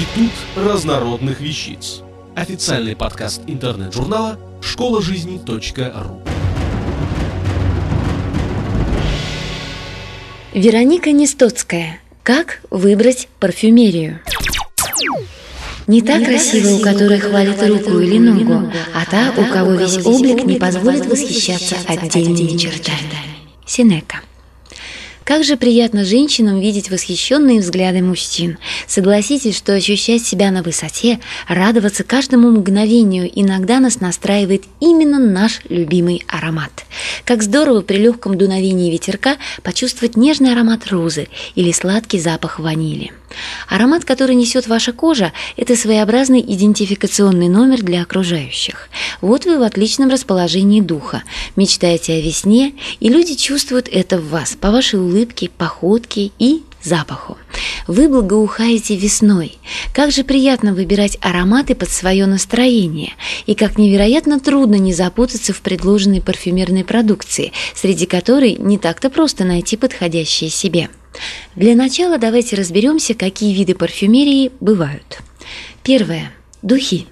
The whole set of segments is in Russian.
Институт разнородных вещиц. Официальный подкаст интернет-журнала школа жизни.ру. Вероника Нестоцкая. Как выбрать парфюмерию? Не та красивая, у которой хвалит руку или ногу, а та, у кого весь облик не позволит восхищаться отдельными чертами. Синека. Как же приятно женщинам видеть восхищенные взгляды мужчин. Согласитесь, что ощущать себя на высоте, радоваться каждому мгновению иногда нас настраивает именно наш любимый аромат. Как здорово при легком дуновении ветерка почувствовать нежный аромат розы или сладкий запах ванили. Аромат, который несет ваша кожа, это своеобразный идентификационный номер для окружающих. Вот вы в отличном расположении духа, мечтаете о весне, и люди чувствуют это в вас по вашей улыбке, походке и запаху. Вы благоухаете весной. Как же приятно выбирать ароматы под свое настроение. И как невероятно трудно не запутаться в предложенной парфюмерной продукции, среди которой не так-то просто найти подходящее себе. Для начала давайте разберемся, какие виды парфюмерии бывают. Первое. Духи.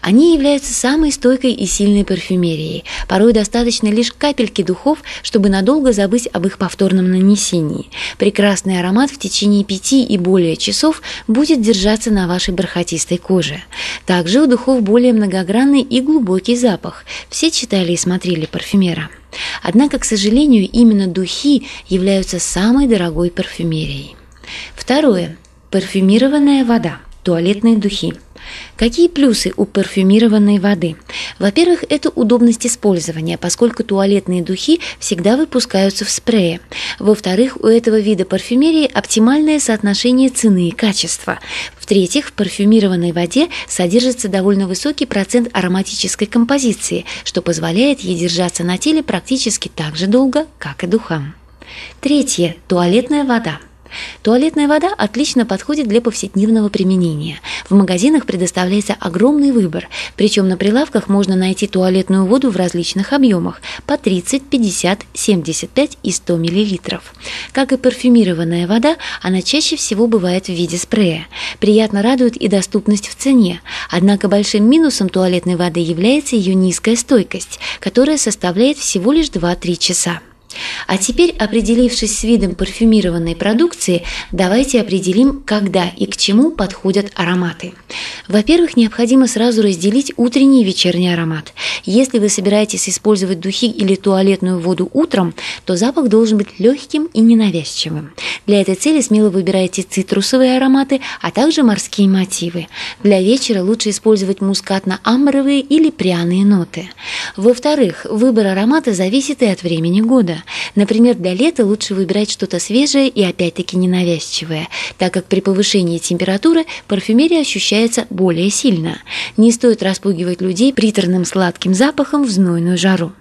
Они являются самой стойкой и сильной парфюмерией. Порой достаточно лишь капельки духов, чтобы надолго забыть об их повторном нанесении. Прекрасный аромат в течение пяти и более часов будет держаться на вашей бархатистой коже. Также у духов более многогранный и глубокий запах. Все читали и смотрели парфюмера. Однако, к сожалению, именно духи являются самой дорогой парфюмерией. Второе. Парфюмированная вода. Туалетные духи. Какие плюсы у парфюмированной воды? Во-первых, это удобность использования, поскольку туалетные духи всегда выпускаются в спрее. Во-вторых, у этого вида парфюмерии оптимальное соотношение цены и качества. В-третьих, в парфюмированной воде содержится довольно высокий процент ароматической композиции, что позволяет ей держаться на теле практически так же долго, как и духам. Третье. Туалетная вода. Туалетная вода отлично подходит для повседневного применения. В магазинах предоставляется огромный выбор, причем на прилавках можно найти туалетную воду в различных объемах по 30, 50, 75 и 100 мл. Как и парфюмированная вода, она чаще всего бывает в виде спрея. Приятно радует и доступность в цене. Однако большим минусом туалетной воды является ее низкая стойкость, которая составляет всего лишь 2-3 часа. А теперь, определившись с видом парфюмированной продукции, давайте определим, когда и к чему подходят ароматы. Во-первых, необходимо сразу разделить утренний и вечерний аромат. Если вы собираетесь использовать духи или туалетную воду утром, то запах должен быть легким и ненавязчивым. Для этой цели смело выбирайте цитрусовые ароматы, а также морские мотивы. Для вечера лучше использовать мускатно-амбровые или пряные ноты. Во-вторых, выбор аромата зависит и от времени года. Например, для лета лучше выбирать что-то свежее и опять-таки ненавязчивое, так как при повышении температуры парфюмерия ощущается более сильно. Не стоит распугивать людей приторным сладким запахом в знойную жару.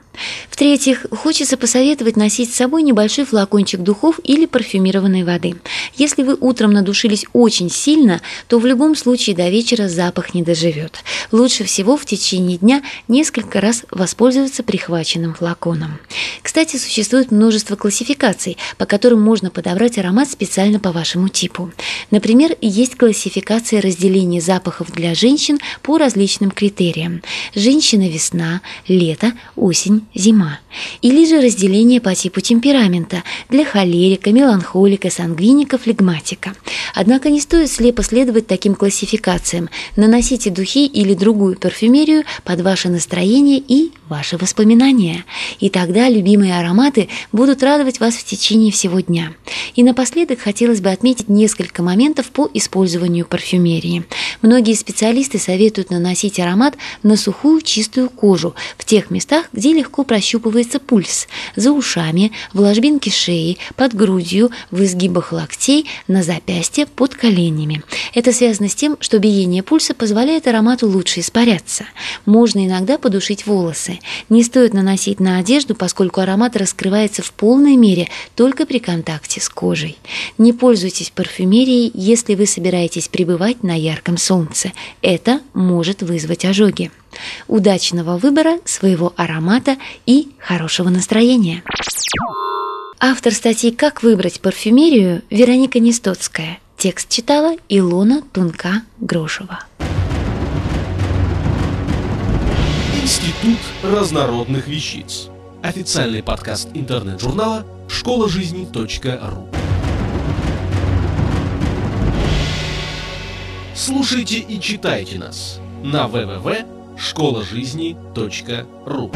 В-третьих, хочется посоветовать носить с собой небольшой флакончик духов или парфюмированной воды. Если вы утром надушились очень сильно, то в любом случае до вечера запах не доживет. Лучше всего в течение дня несколько раз воспользоваться прихваченным флаконом. Кстати, существует множество классификаций, по которым можно подобрать аромат специально по вашему типу. Например, есть классификация разделения запахов для женщин по различным критериям. Женщина-весна, лето, осень, зима. Или же разделение по типу темперамента для холерика, меланхолика, сангвиника, флегматика. Однако не стоит слепо следовать таким классификациям. Наносите духи или другую парфюмерию под ваше настроение и ваши воспоминания. И тогда любимые ароматы будут радовать вас в течение всего дня. И напоследок хотелось бы отметить несколько моментов по использованию парфюмерии. Многие специалисты советуют наносить аромат на сухую чистую кожу в тех местах, где легко прощупывается пульс, за ушами, в ложбинке шеи, под грудью, в изгибах локтей, на запястье, под коленями. Это связано с тем, что биение пульса позволяет аромату лучше испаряться. Можно иногда подушить волосы. Не стоит наносить на одежду, поскольку аромат раскрывается в полной мере только при контакте с кожей. Не пользуйтесь парфюмерией, если вы собираетесь пребывать на ярком солнце. Это может вызвать ожоги. Удачного выбора своего аромата и хорошего настроения. Автор статьи «Как выбрать парфюмерию» Вероника Нестоцкая – Текст читала Илона Тунка-Грошева. Институт разнородных вещиц. Официальный подкаст интернет-журнала школа жизни.ру. Слушайте и читайте нас на www.школажизни.ру.